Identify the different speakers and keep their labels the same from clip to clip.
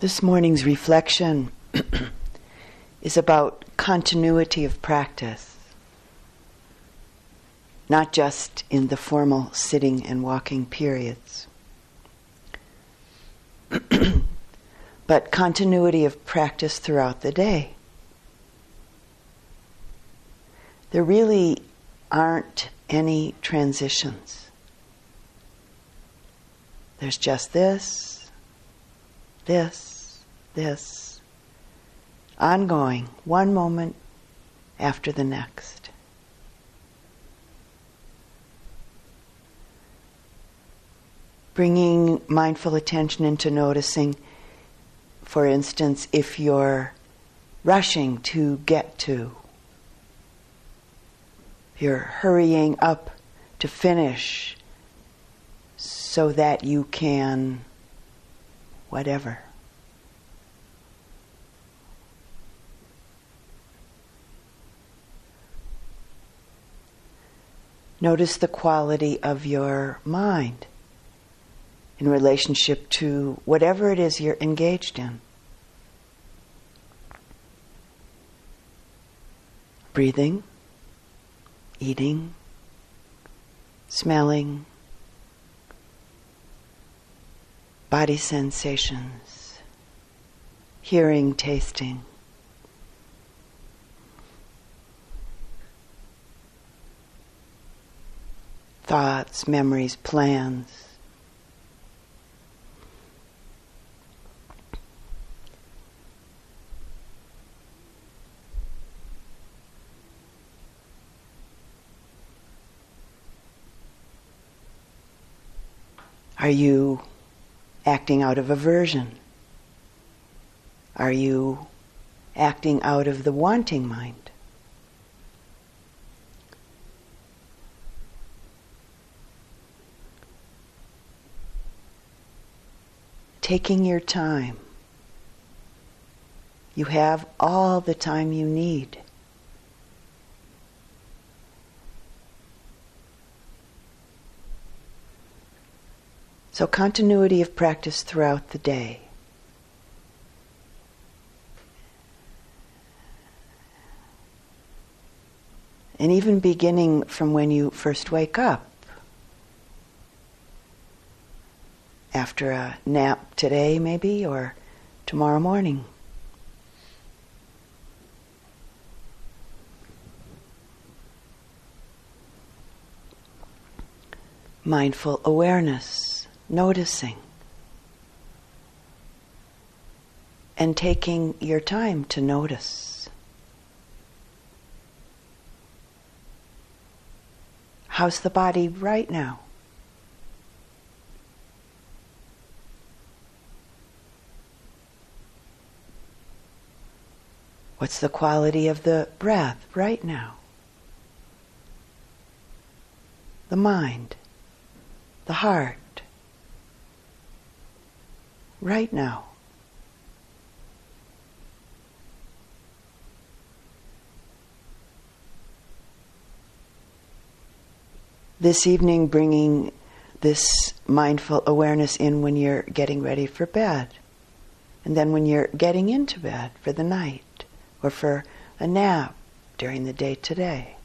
Speaker 1: This morning's reflection is about continuity of practice, not just in the formal sitting and walking periods, but continuity of practice throughout the day. There really aren't any transitions. There's just this, this, this, ongoing, one moment after the next. Bringing mindful attention into noticing, for instance, if you're rushing to get to you're hurrying up to finish so that you can whatever. Notice the quality of your mind in relationship to whatever it is you're engaged in. Breathing eating, smelling, body sensations, hearing, tasting. Thoughts, memories, plans. Are you acting out of aversion? Are you acting out of the wanting mind? Taking your time. You have all the time you need. So, continuity of practice throughout the day. And even beginning from when you first wake up. After a nap today, maybe, or tomorrow morning. Mindful awareness noticing and taking your time to notice. How's the body right now? What's the quality of the breath right now? The mind, the heart. Right now. This evening, bringing this mindful awareness in when you're getting ready for bed, and then when you're getting into bed for the night or for a nap during the day today.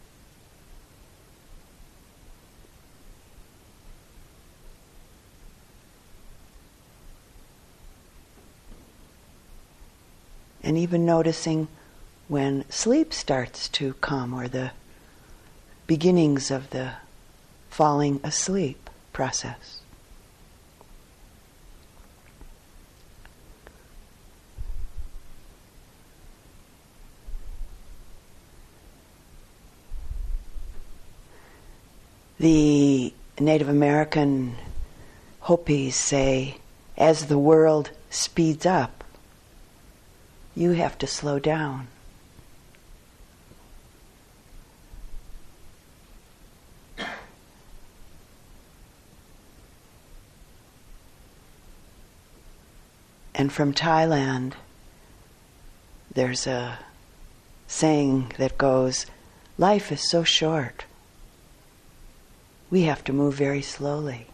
Speaker 1: And even noticing when sleep starts to come or the beginnings of the falling asleep process. The Native American Hopis say, as the world speeds up, you have to slow down. And from Thailand, there's a saying that goes, Life is so short. We have to move very slowly.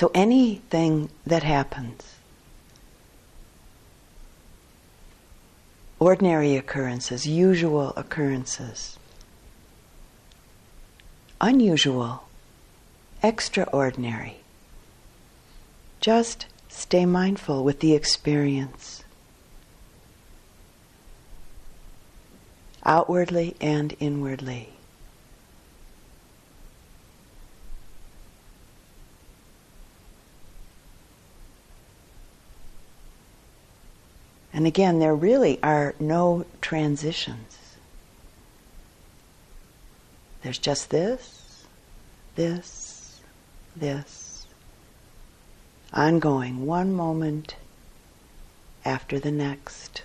Speaker 1: So anything that happens, ordinary occurrences, usual occurrences, unusual, extraordinary, just stay mindful with the experience. Outwardly and inwardly. And again, there really are no transitions. There's just this, this, this, ongoing, one moment after the next.